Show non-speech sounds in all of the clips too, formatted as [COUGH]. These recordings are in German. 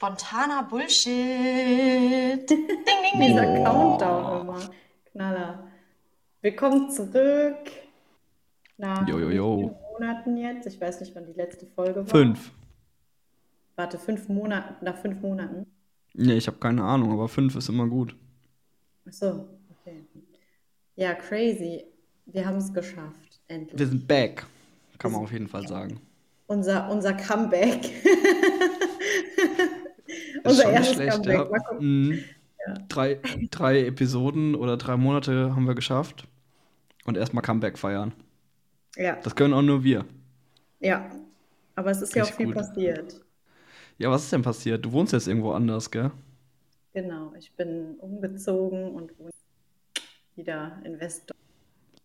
Spontaner Bullshit. Ding, ding, ding. Dieser Countdown immer. Knaller. Willkommen zurück. Nach Jo, jo, jo. Monaten jetzt? Ich weiß nicht, wann die letzte Folge war. Fünf. Warte, fünf Monate, nach fünf Monaten. Nee, ich habe keine Ahnung, aber fünf ist immer gut. Ach so, okay. Ja, crazy. Wir haben es geschafft, endlich. Wir sind back. Kann man auf jeden Fall sagen. Unser, unser Comeback. [LAUGHS] Ist unser erstes schlecht, Comeback. ja. Mal gucken. Mhm. Drei, drei Episoden oder drei Monate haben wir geschafft. Und erstmal Comeback feiern. Ja, Das können auch nur wir. ja. Aber es ist ja auch Richtig viel gut. passiert. Ja, was ist denn passiert? Du wohnst jetzt irgendwo anders, gell? Genau, ich bin umgezogen und wohne wieder in West.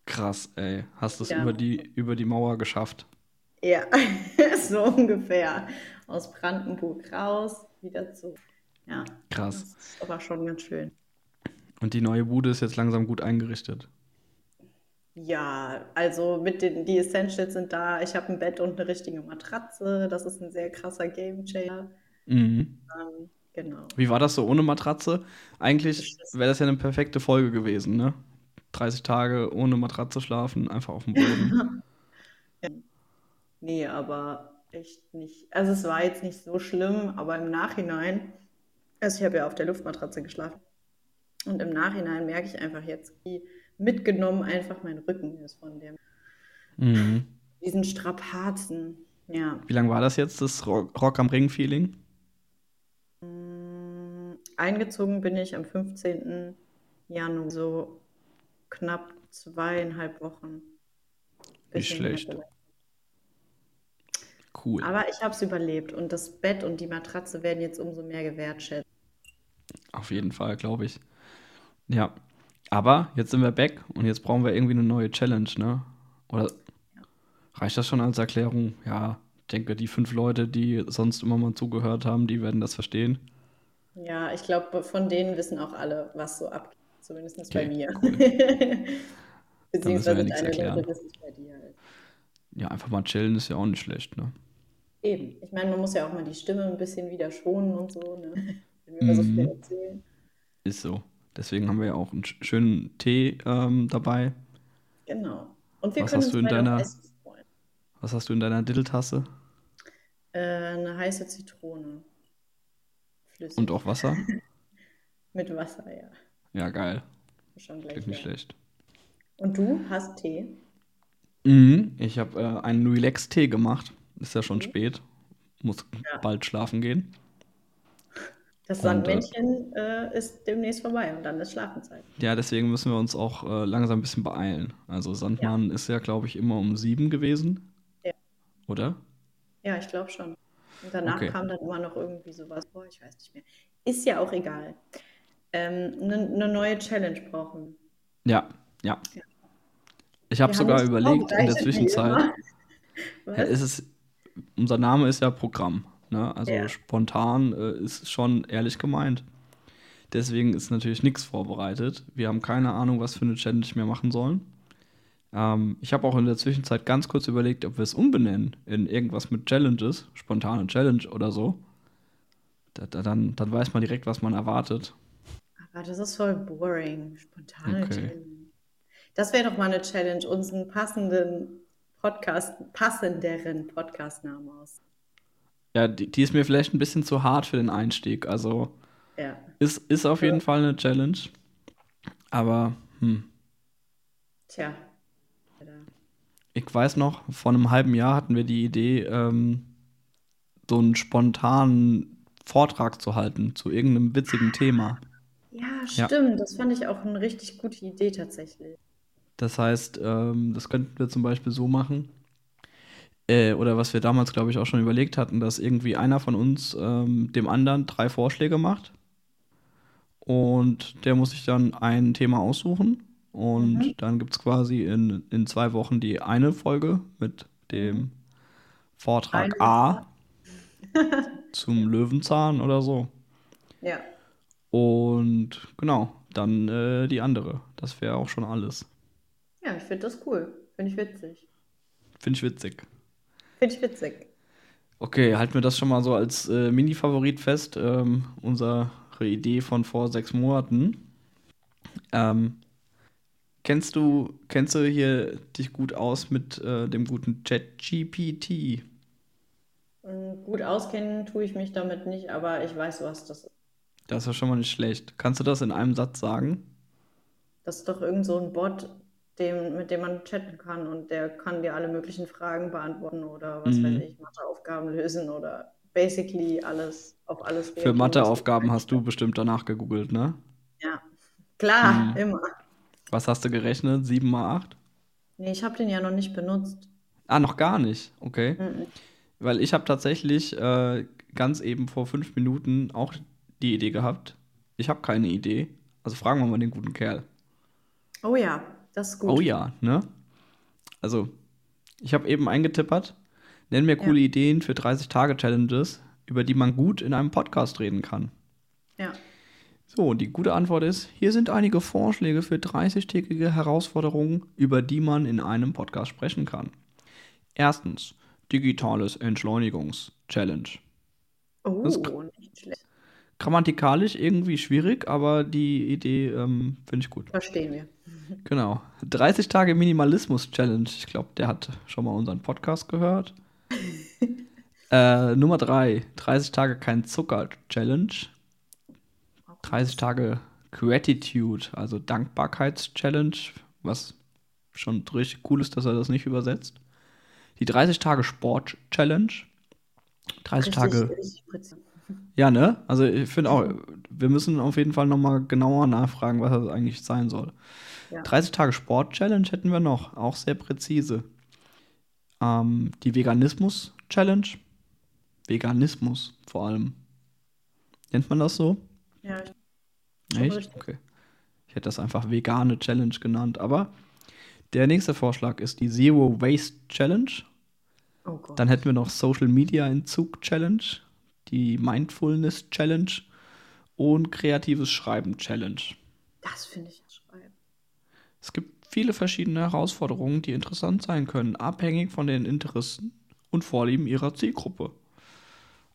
Krass, ey. Hast es Ja. über die, über die Mauer geschafft. Ja, [LAUGHS] so ungefähr. Aus Brandenburg raus, wieder zu. Ja, Krass. das ist aber schon ganz schön. Und die neue Bude ist jetzt langsam gut eingerichtet. Ja, also mit den, die Essentials sind da. Ich habe ein Bett und eine richtige Matratze. Das ist ein sehr krasser Gamechanger. Mhm. Ähm, genau. Wie war das so ohne Matratze? Eigentlich wäre das ja eine perfekte Folge gewesen, ne? 30 Tage ohne Matratze schlafen, einfach auf dem Boden. [LAUGHS] Nee, aber echt nicht. Also es war jetzt nicht so schlimm, aber im Nachhinein, also ich habe ja auf der Luftmatratze geschlafen. Und im Nachhinein merke ich einfach jetzt, wie mitgenommen einfach mein Rücken ist von dem, Mhm. diesen Strapazen. Ja. Wie lange war das jetzt, das Rock, Rock am Ring-Feeling? Mm, Eingezogen bin ich am 15. Januar, so knapp zweieinhalb Wochen. Nicht schlecht. vielleicht. Cool. Aber ich habe es überlebt und das Bett und die Matratze werden jetzt umso mehr gewertschätzt. Auf jeden Fall, glaube ich. Ja. Aber jetzt sind wir back und jetzt brauchen wir irgendwie eine neue Challenge, ne? Oder reicht das schon als Erklärung? Ja, ich denke, die fünf Leute, die sonst immer mal zugehört haben, die werden das verstehen. Ja, ich glaube, von denen wissen auch alle, was so abgeht. Zumindest bei Okay, mir. [LAUGHS] wir Beziehungsweise deine. Leute wissen es bei dir halt. Ja, einfach mal chillen ist ja auch nicht schlecht, ne? Eben. Ich meine, man muss ja auch mal die Stimme ein bisschen wieder schonen und so, ne? [LAUGHS] Wenn wir immer so viel Mhm. erzählen. Ist so. Deswegen haben wir ja auch einen sch- schönen Tee ähm, dabei. Genau. Und wir Was können hast uns du deiner- freuen. Was hast du in deiner Diddeltasse? Äh, eine heiße Zitrone. Flüssig. Und auch Wasser? [LAUGHS] Mit Wasser, ja. Ja, geil. Schon gleich Klingt nicht schlecht. Und du hast Tee? Mhm. Ich habe äh, einen Relax-Tee gemacht. Ist ja schon Mhm. spät. Muss Ja. bald schlafen gehen. Das Und, äh, Sandmännchen äh, ist demnächst vorbei und dann ist Schlafenszeit. Ja, deswegen müssen wir uns auch äh, langsam ein bisschen beeilen. Also Sandmann ist ja, glaube ich, immer um sieben gewesen. Ja. Oder? Ja, ich glaube schon. Und danach Okay. kam dann immer noch irgendwie sowas. Boah, ich weiß nicht mehr. Ist ja auch egal. Ähm, Eine ne neue Challenge brauchen. Ja, ja. Ja. Ich habe sogar überlegt in der Zwischenzeit. Ja, ist es, unser Name ist ja Programm. Ne? Also Ja. spontan äh, ist schon ehrlich gemeint. Deswegen ist natürlich nichts vorbereitet. Wir haben keine Ahnung, was für eine Challenge wir machen sollen. Ähm, ich habe auch in der Zwischenzeit ganz kurz überlegt, ob wir es umbenennen in irgendwas mit Challenges, spontane Challenge oder so. Da, da, dann, dann weiß man direkt, was man erwartet. Aber das ist voll boring. Spontane Okay. Challenge. Das wäre doch mal eine Challenge, uns einen passenden Podcast, passenderen Podcastnamen aus. Ja, die, die ist mir vielleicht ein bisschen zu hart für den Einstieg. Also Ja. ist, ist auf jeden Fall eine Challenge. Aber hm, Tja. Ich weiß noch, vor einem halben Jahr hatten wir die Idee, ähm, so einen spontanen Vortrag zu halten zu irgendeinem witzigen Thema. Ja, Ja. stimmt. Das fand ich auch eine richtig gute Idee tatsächlich. Das heißt, ähm, das könnten wir zum Beispiel so machen. Äh, oder was wir damals, glaube ich, auch schon überlegt hatten, dass irgendwie einer von uns ähm, dem anderen drei Vorschläge macht. Und der muss sich dann ein Thema aussuchen. Und Mhm. dann gibt es quasi in, in zwei Wochen die eine Folge mit dem Vortrag Eine A [LAUGHS] zum Löwenzahn oder so. Ja. Und genau, dann äh, die andere. Das wäre auch schon alles. Ja, ich finde das cool. Finde ich witzig. Finde ich witzig. Finde ich witzig. Okay, halten wir das schon mal so als äh, Mini-Favorit fest. Ähm, unsere Idee von vor sechs Monaten. Ähm, kennst du, kennst du hier dich gut aus mit äh, dem guten ChatGPT? Mm, Gut auskennen tue ich mich damit nicht, aber ich weiß, was das ist. Das ist ja schon mal nicht schlecht. Kannst du das in einem Satz sagen? Das ist doch irgend so ein Bot, dem, mit dem man chatten kann und der kann dir alle möglichen Fragen beantworten oder was weiß Mhm. ich, Matheaufgaben lösen oder basically alles, auf alles Für Matheaufgaben hast du bestimmt danach gegoogelt, ne? Ja, klar, Mhm. immer. Was hast du gerechnet? 7 mal 8? Nee, ich habe den ja noch nicht benutzt. Ah, noch gar nicht. Okay. Mhm. Weil ich habe tatsächlich äh, ganz eben vor fünf Minuten auch die Idee gehabt. Ich habe keine Idee. Also fragen wir mal den guten Kerl. Oh ja, das ist gut. Oh ja, ne? Also, ich habe eben eingetippert, nenn mir Ja. coole Ideen für 30-Tage-Challenges, über die man gut in einem Podcast reden kann. Ja. So, und die gute Antwort ist, hier sind einige Vorschläge für 30-tägige Herausforderungen, über die man in einem Podcast sprechen kann. Erstens, digitales Entschleunigungs-Challenge. Oh, Das ist nicht schlecht. Grammatikalisch irgendwie schwierig, aber die Idee ähm, finde ich gut. Verstehen wir. Genau. 30 Tage Minimalismus-Challenge. Ich glaube, der hat schon mal unseren Podcast gehört. [LAUGHS] äh, Nummer 3. 30 Tage kein Zucker-Challenge. 30 Tage Gratitude, also Dankbarkeits-Challenge, was schon richtig cool ist, dass er das nicht übersetzt. Die 30 Tage Sport-Challenge. 30 Richtig, Tage richtig ja, ne? Also ich finde auch, wir müssen auf jeden Fall nochmal genauer nachfragen, was das eigentlich sein soll. Ja. 30 Tage Sport-Challenge hätten wir noch, auch sehr präzise. Ähm, die Veganismus-Challenge. Veganismus vor allem. Nennt man das so? Ja, ich, Echt? richtig. Okay. Ich hätte das einfach vegane Challenge genannt. Aber der nächste Vorschlag ist die Zero Waste Challenge. oh Gott. Dann hätten wir noch Social Media Entzug Challenge, die Mindfulness Challenge und kreatives Schreiben Challenge. Das finde ich. Es gibt viele verschiedene Herausforderungen, die interessant sein können, abhängig von den Interessen und Vorlieben ihrer Zielgruppe.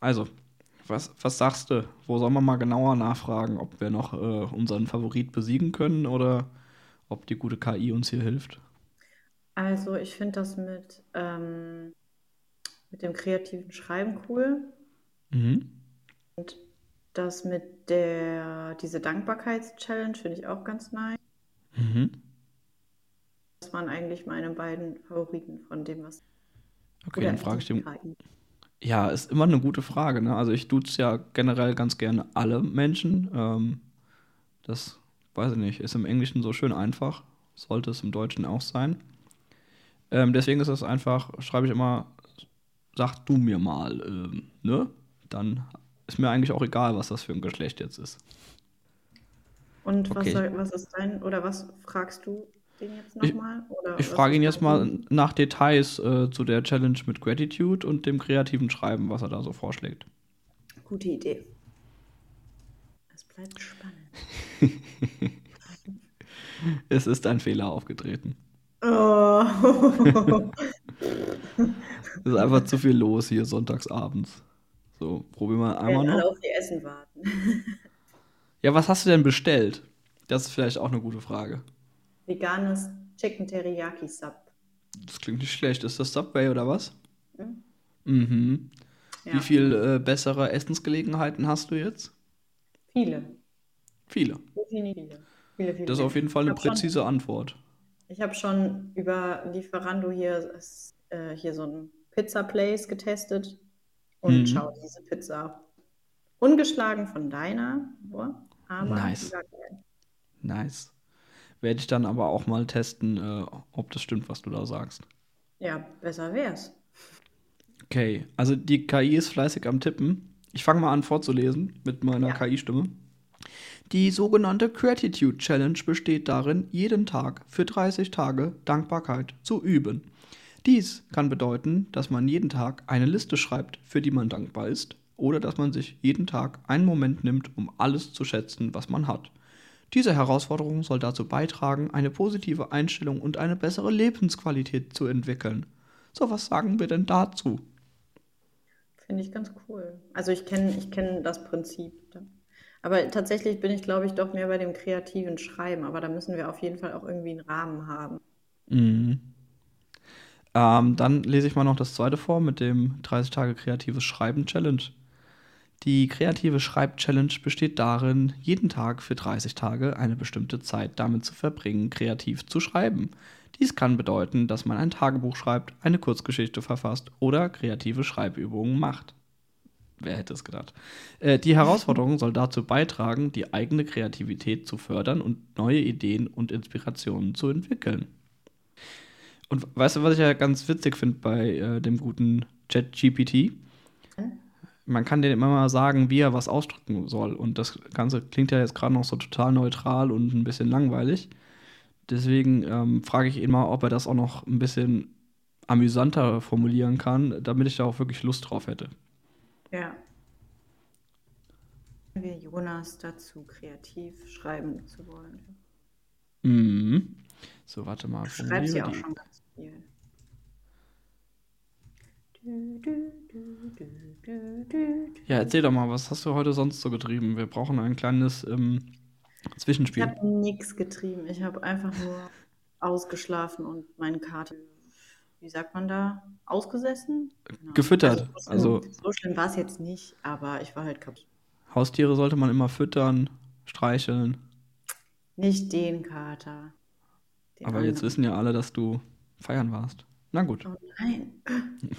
Also, was, was sagst du? Wo soll man mal genauer nachfragen, ob wir noch äh, unseren Favorit besiegen können oder ob die gute KI uns hier hilft? Also, ich finde das mit, ähm, mit dem kreativen Schreiben cool. Mhm. Und das mit der, diese Dankbarkeits-Challenge finde ich auch ganz nice. Mhm. Das waren eigentlich meine beiden Favoriten von dem, was. Okay, dann frage ich KI. Ja, ist immer eine gute Frage. Ne? Also ich duze ja generell ganz gerne alle Menschen. Ähm, das, weiß ich nicht, ist im Englischen so schön einfach. Sollte es im Deutschen auch sein. Ähm, deswegen ist es einfach, schreibe ich immer, sag du mir mal, ähm, ne? Dann ist mir eigentlich auch egal, was das für ein Geschlecht jetzt ist. Und was, Okay. soll, was ist dein, oder was fragst du den jetzt Ich- nochmal? Ich was frage ihn jetzt mal nach Details äh, zu der Challenge mit Gratitude und dem kreativen Schreiben, was er da so vorschlägt. Gute Idee. Es bleibt spannend. [LAUGHS] Es ist ein Fehler aufgetreten. Oh. [LAUGHS] Es ist einfach zu viel los hier sonntagsabends. So, probieren wir einmal noch. auf ihr Essen warten. Ja, was hast du denn bestellt? Das ist vielleicht auch eine gute Frage. Veganes Chicken Teriyaki Sub. Das klingt nicht schlecht. Ist das Subway oder was? Hm? Mhm. Ja, Wie viel äh, bessere Essensgelegenheiten hast du jetzt? viele. Viele. Viele. Viele, viele. Das ist auf jeden Fall eine hab schon- präzise Antwort. Ich habe schon über Lieferando hier, äh, hier so ein Pizza Place getestet und Mhm. schau diese Pizza ungeschlagen von deiner, boah, aber Nice. Nice. Werde ich dann aber auch mal testen, äh, ob das stimmt, was du da sagst. Ja, besser wär's. Okay, also die KI ist fleißig am Tippen. Ich fange mal an vorzulesen mit meiner Ja. KI-Stimme. Die sogenannte Gratitude Challenge besteht darin, jeden Tag für 30 Tage Dankbarkeit zu üben. Dies kann bedeuten, dass man jeden Tag eine Liste schreibt, für die man dankbar ist, oder dass man sich jeden Tag einen Moment nimmt, um alles zu schätzen, was man hat. Diese Herausforderung soll dazu beitragen, eine positive Einstellung und eine bessere Lebensqualität zu entwickeln. So, was sagen wir denn dazu? Finde ich ganz cool. Also ich kenne ich kenn das Prinzip. Aber tatsächlich bin ich, glaube ich, doch mehr bei dem kreativen Schreiben. Aber da müssen wir auf jeden Fall auch irgendwie einen Rahmen haben. Mhm. Ähm, dann lese ich mal noch das zweite vor mit dem 30 Tage kreatives Schreiben Challenge. Die kreative Schreib-Challenge besteht darin, jeden Tag für 30 Tage eine bestimmte Zeit damit zu verbringen, kreativ zu schreiben. Dies kann bedeuten, dass man ein Tagebuch schreibt, eine Kurzgeschichte verfasst oder kreative Schreibübungen macht. Wer hätte es gedacht? Äh, die Herausforderung soll dazu beitragen, die eigene Kreativität zu fördern und neue Ideen und Inspirationen zu entwickeln. Und weißt du, was ich ja ganz witzig finde bei äh, dem guten ChatGPT? Man kann dem immer mal sagen, wie er was ausdrücken soll. Und das Ganze klingt ja jetzt gerade noch so total neutral und ein bisschen langweilig. Deswegen ähm, frage ich ihn mal, ob er das auch noch ein bisschen amüsanter formulieren kann, damit ich da auch wirklich Lust drauf hätte. Ja. Wir Jonas dazu, kreativ schreiben zu wollen. Mhm. So, warte mal. Du schreibst ja auch schon ganz viel. Ja, erzähl doch mal, was hast du heute sonst so getrieben? Wir brauchen ein kleines ähm, Zwischenspiel. Ich habe nichts getrieben. Ich habe einfach nur ausgeschlafen und meine Karte, wie sagt man da, ausgesessen? Genau. Gefüttert. Also, also, so schlimm war es jetzt nicht, aber ich war halt kaputt. Haustiere sollte man immer füttern, streicheln. Nicht den Kater. Den aber anderen. jetzt wissen ja alle, dass du feiern warst. Na gut. Oh nein.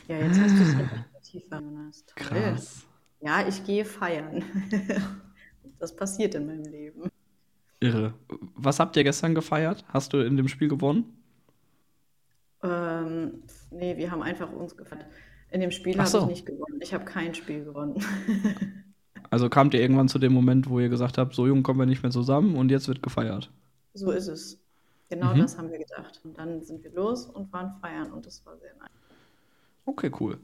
Ja, jetzt hast du es definitiv Jonas. Krass. Ja, ich gehe feiern. [LAUGHS] das passiert in meinem Leben. Irre. Was habt ihr gestern gefeiert? Hast du in dem Spiel gewonnen? Ähm, nee, wir haben einfach uns gefeiert. In dem Spiel habe so. ich nicht gewonnen. Ich habe kein Spiel gewonnen. [LAUGHS] also kamt ihr irgendwann zu dem Moment, wo ihr gesagt habt, so jung kommen wir nicht mehr zusammen und jetzt wird gefeiert? So ist es. Genau mhm. das haben wir gedacht. Und dann sind wir los und waren feiern und das war sehr nice. Okay, cool.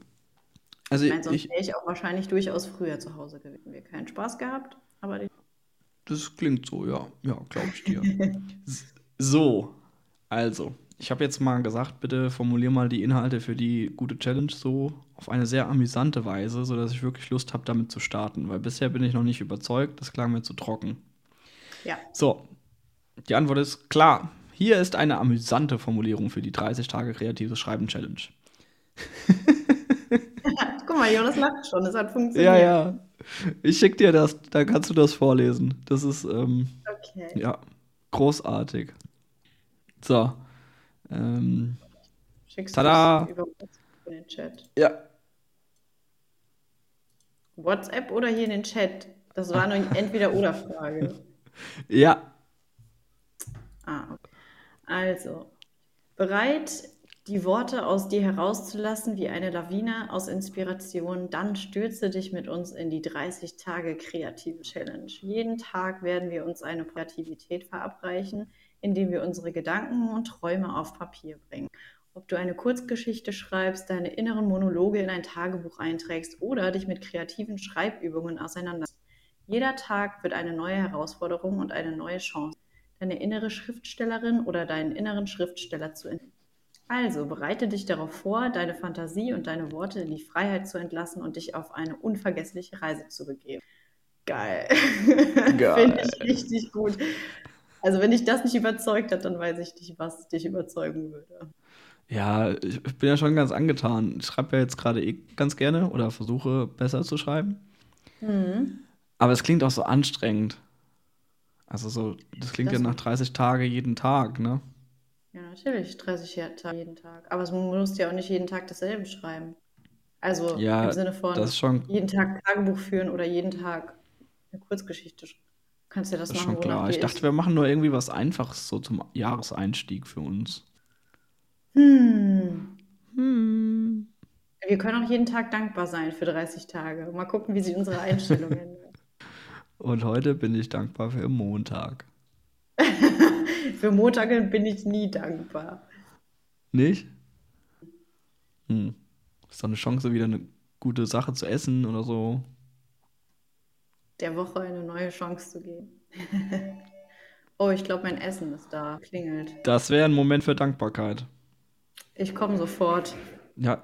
Also ich meine, sonst wäre ich auch wahrscheinlich durchaus früher zu Hause gewesen. Wir keinen Spaß gehabt, aber das klingt so, ja. Ja, glaube ich dir. [LAUGHS] so, also, ich habe jetzt mal gesagt, bitte formulier mal die Inhalte für die gute Challenge so auf eine sehr amüsante Weise, sodass ich wirklich Lust habe, damit zu starten. Weil bisher bin ich noch nicht überzeugt, das klang mir zu trocken. Ja. So, die Antwort ist klar. Hier ist eine amüsante Formulierung für die 30 Tage kreatives Schreiben Challenge. [LAUGHS] Guck mal, Jonas lacht schon, es hat funktioniert. Ja, ja. Ich schick dir das, dann kannst du das vorlesen. Das ist, ähm, okay. ja, großartig. So. Ähm, Schickst tada! du über WhatsApp in den Chat? Ja. WhatsApp oder hier in den Chat? Das war eine [LAUGHS] Entweder-Oder-Frage. Ja. Ah, okay. Also, bereit, die Worte aus dir herauszulassen wie eine Lawine aus Inspiration, dann stürze dich mit uns in die 30 Tage kreative Challenge. Jeden Tag werden wir uns eine Kreativität verabreichen, indem wir unsere Gedanken und Träume auf Papier bringen. Ob du eine Kurzgeschichte schreibst, deine inneren Monologe in ein Tagebuch einträgst oder dich mit kreativen Schreibübungen auseinandersetzt. Jeder Tag wird eine neue Herausforderung und eine neue Chance, deine innere Schriftstellerin oder deinen inneren Schriftsteller zu entwickeln. Also bereite dich darauf vor, deine Fantasie und deine Worte in die Freiheit zu entlassen und dich auf eine unvergessliche Reise zu begeben. Geil. [LAUGHS] Geil. Finde ich richtig gut. Also wenn dich das nicht überzeugt hat, dann weiß ich nicht, was dich überzeugen würde. Ja, ich bin ja schon ganz angetan. Ich schreibe ja jetzt gerade eh ganz gerne oder versuche besser zu schreiben. Mhm. Aber es klingt auch so anstrengend. Also so, das klingt Das- ja nach 30 Tage jeden Tag, ne? Ja, natürlich, 30 Tage jeden Tag. Aber du musst ja auch nicht jeden Tag dasselbe schreiben. Also Ja, im Sinne von Das ist schon, jeden Tag Tagebuch führen oder jeden Tag eine Kurzgeschichte schreiben. Du kannst ja das das ist machen, schon wonach klar. Ich dachte, ist. wir machen nur irgendwie was Einfaches so zum Jahreseinstieg für uns. Hm. Hm. Wir können auch jeden Tag dankbar sein für 30 Tage. Mal gucken, wie sich unsere Einstellung ändert. [LAUGHS] Und heute bin ich dankbar für Montag. [LAUGHS] Für Montage bin ich nie dankbar. Nicht? Hm. Ist doch eine Chance, wieder eine gute Sache zu essen oder so. Der Woche eine neue Chance zu geben. [LAUGHS] Oh, ich glaube, mein Essen ist da. Klingelt. Das wäre ein Moment für Dankbarkeit. Ich komme sofort. Ja.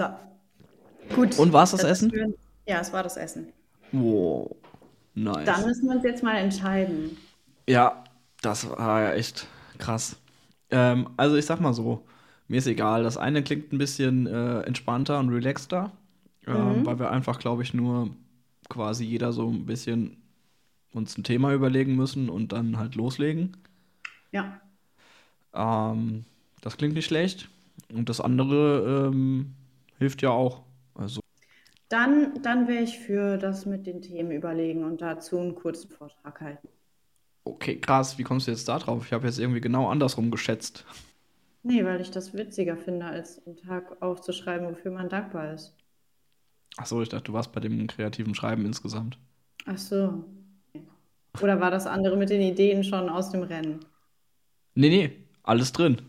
So. Gut. Und war's das ist Essen? schön. Ja, es war das Essen. Wow. Nice. Dann müssen wir uns jetzt mal entscheiden. Ja, das war ja echt krass. Ähm, also ich sag mal so, mir ist egal. Das eine klingt ein bisschen äh, entspannter und relaxter, ähm, Mhm. weil wir einfach, glaube ich, nur quasi jeder so ein bisschen uns ein Thema überlegen müssen und dann halt loslegen. Ja. Ähm, das klingt nicht schlecht. Und das andere ähm, hilft ja auch. Also, Dann, dann wäre ich für das mit den Themen überlegen und dazu einen kurzen Vortrag halten. okay, krass, wie kommst du jetzt da drauf? Ich habe jetzt irgendwie genau andersrum geschätzt. Nee, weil ich das witziger finde, als einen Tag aufzuschreiben, wofür man dankbar ist. Ach so, ich dachte, du warst bei dem kreativen Schreiben insgesamt. Ach so. Oder war das andere mit den Ideen schon aus dem Rennen? Nee, nee, alles drin.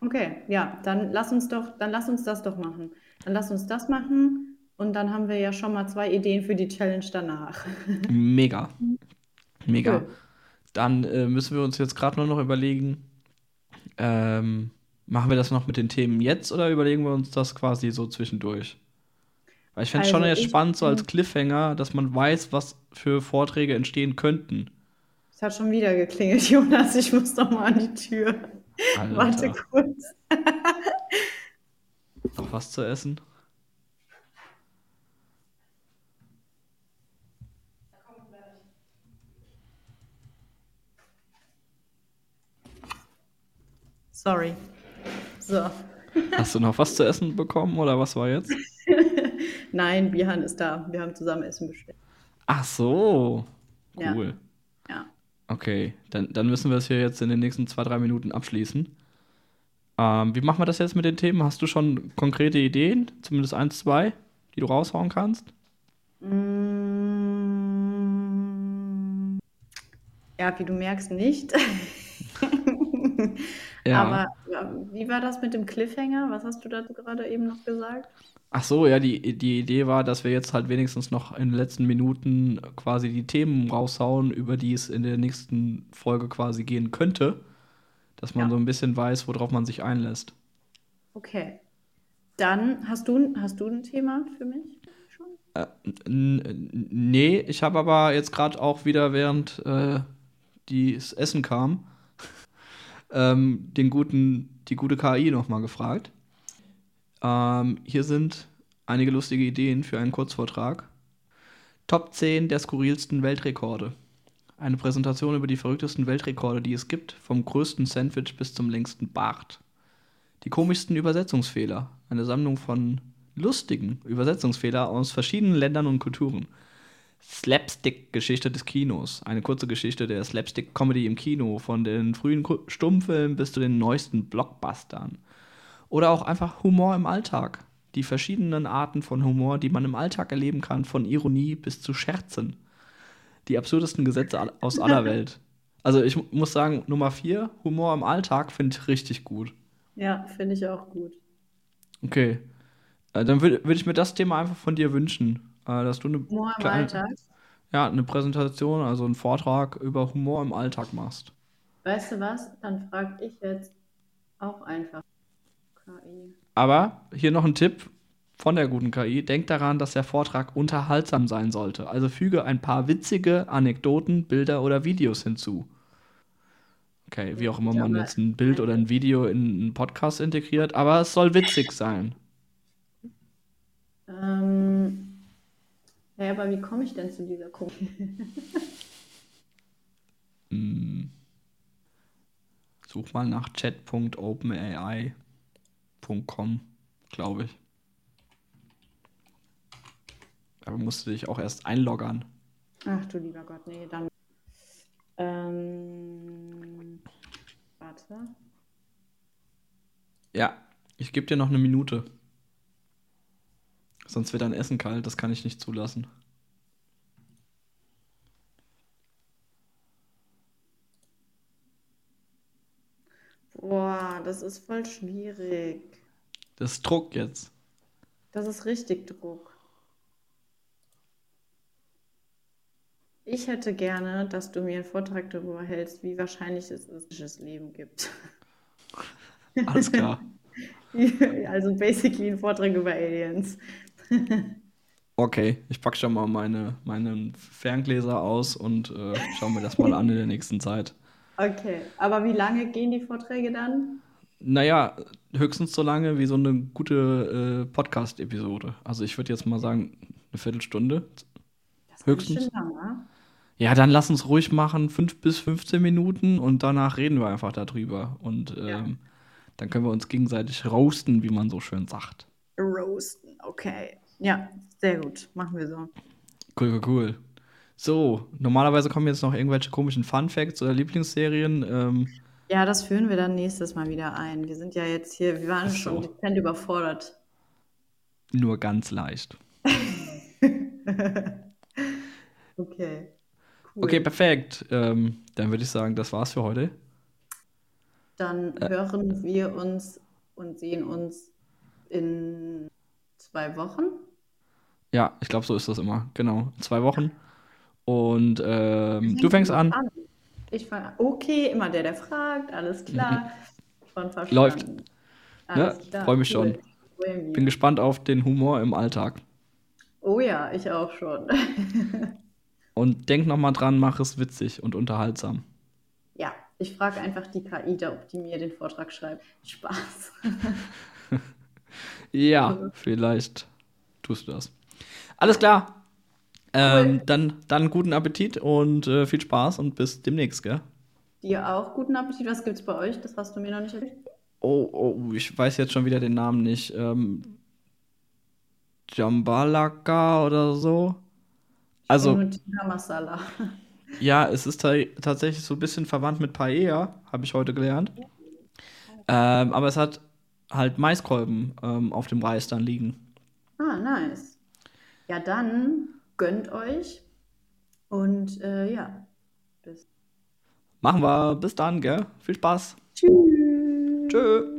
Okay, ja, dann lass uns doch, dann lass uns das doch machen. Dann lass uns das machen und dann haben wir ja schon mal zwei Ideen für die Challenge danach. [LAUGHS] Mega. Mega. Cool. Dann äh, müssen wir uns jetzt gerade nur noch überlegen, ähm, machen wir das noch mit den Themen jetzt oder überlegen wir uns das quasi so zwischendurch? Weil ich fände es schon Also jetzt ich- spannend, so als Cliffhanger, dass man weiß, was für Vorträge entstehen könnten. Es hat schon wieder geklingelt, [LAUGHS] Jonas. Ich muss noch mal an die Tür. Alter, Warte kurz. [LAUGHS] noch was zu essen? Sorry. So. Hast du noch was zu essen bekommen oder was war jetzt? [LAUGHS] Nein, Bihan ist da. Wir haben zusammen Essen bestellt. Ach so. Ja. Cool. Ja. Okay, dann, dann müssen wir es hier jetzt in den nächsten zwei, drei Minuten abschließen. Ähm, wie machen wir das jetzt mit den Themen? Hast du schon konkrete Ideen? Zumindest eins, zwei, die du raushauen kannst? Mm, Ja, wie du merkst, nicht. [LAUGHS] Ja. Aber wie war das mit dem Cliffhanger? Was hast du da gerade eben noch gesagt? Ach so, ja, die, die Idee war, dass wir jetzt halt wenigstens noch in den letzten Minuten quasi die Themen raushauen, über die es in der nächsten Folge quasi gehen könnte. Dass man Ja. so ein bisschen weiß, worauf man sich einlässt. Okay. Dann hast du, hast du ein Thema für mich schon? Äh, nee, ich habe aber jetzt gerade auch wieder, während äh, das Essen kam, [LAUGHS] ähm, den guten, die gute KI nochmal gefragt. Ähm, hier sind einige lustige Ideen für einen Kurzvortrag. Top 10 der skurrilsten Weltrekorde. Eine Präsentation über die verrücktesten Weltrekorde, die es gibt, vom größten Sandwich bis zum längsten Bart. Die komischsten Übersetzungsfehler. Eine Sammlung von lustigen Übersetzungsfehler aus verschiedenen Ländern und Kulturen. Slapstick-Geschichte des Kinos. Eine kurze Geschichte der Slapstick-Comedy im Kino, von den frühen Stummfilmen bis zu den neuesten Blockbustern. Oder auch einfach Humor im Alltag. Die verschiedenen Arten von Humor, die man im Alltag erleben kann, von Ironie bis zu Scherzen. Die absurdesten Gesetze aus aller [LAUGHS] Welt. Also ich mu- muss sagen, Nummer 4, Humor im Alltag, finde ich richtig gut. Ja, finde ich auch gut. Okay. Äh, dann würde würd ich mir das Thema einfach von dir wünschen. Äh, dass du eine Humor im kleine- Alltag. Ja, eine Präsentation, also einen Vortrag über Humor im Alltag machst. Weißt du was? Dann frage ich jetzt auch einfach KI. Aber hier noch ein Tipp von der guten KI. Denk daran, dass der Vortrag unterhaltsam sein sollte. Also füge ein paar witzige Anekdoten, Bilder oder Videos hinzu. Okay, wie auch immer man jetzt ein Bild oder ein Video in einen Podcast integriert, aber es soll witzig sein. Ähm, ja, aber wie komme ich denn zu dieser Kombi? [LAUGHS] Hm. Such mal nach chat.openai.com, glaube ich. Aber musst du dich auch erst einloggen. Ach du lieber Gott, nee, dann. Ähm, warte. Ja, ich gebe dir noch eine Minute. Sonst wird dein Essen kalt, das kann ich nicht zulassen. Boah, das ist voll schwierig. Das ist Druck jetzt. Das ist richtig Druck. Ich hätte gerne, dass du mir einen Vortrag darüber hältst, wie wahrscheinlich es ist, dass es Leben gibt. [LAUGHS] Alles klar. [LAUGHS] Also basically ein Vortrag über Aliens. [LAUGHS] Okay, ich packe schon mal meine, meinen Ferngläser aus und äh, schaue mir das mal an in der nächsten Zeit. Okay, aber wie lange gehen die Vorträge dann? Naja, höchstens so lange wie so eine gute äh, Podcast-Episode. Also ich würde jetzt mal sagen, eine Viertelstunde. Das ist Höchstens. ganz schön lang, ne? Ja, dann lass uns ruhig machen, 5 bis 15 Minuten und danach reden wir einfach darüber. Und ähm, Ja. dann können wir uns gegenseitig roasten, wie man so schön sagt. Roasten, okay. Ja, sehr gut. Machen wir so. Cool, cool, cool. So, normalerweise kommen jetzt noch irgendwelche komischen Fun Facts oder Lieblingsserien. Ähm, Ja, das führen wir dann nächstes Mal wieder ein. Wir sind ja jetzt hier, wir waren schon dezent überfordert. nur ganz leicht. [LAUGHS] Okay. Cool. Okay, perfekt. Ähm, dann würde ich sagen, das war's für heute. Dann Äh. hören wir uns und sehen uns in zwei Wochen. Ja, ich glaube, so ist das immer. Genau, zwei Wochen. Und ähm, du fängst an. Ich fange Okay, immer der, der fragt. Alles klar. [LAUGHS] Verstanden. Läuft. Alles Ja, klar. freu mich cool. schon. Freu mich. Bin gespannt auf den Humor im Alltag. Oh ja, ich auch schon. [LAUGHS] Und denk noch mal dran, mach es witzig und unterhaltsam. Ja, ich frage einfach die KI, da, ob die mir den Vortrag schreibt. Spaß. [LAUGHS] Ja, vielleicht tust du das. Alles klar. Ähm, dann, dann guten Appetit und äh, viel Spaß und bis demnächst, gell? Dir auch guten Appetit. Was gibt's bei euch? Das hast du mir noch nicht erzählt. Oh, oh, ich weiß jetzt schon wieder den Namen nicht. Ähm, Jambalaka oder so. Also, Masala. [LAUGHS] ja, es ist ta tatsächlich so ein bisschen verwandt mit Paella, habe ich heute gelernt. Ähm, aber es hat halt Maiskolben ähm, auf dem Reis dann liegen. Ah, nice. Ja, dann gönnt euch. Und äh, ja, bis Machen wir. Bis dann, gell? Viel Spaß. Tschüss. Tschö.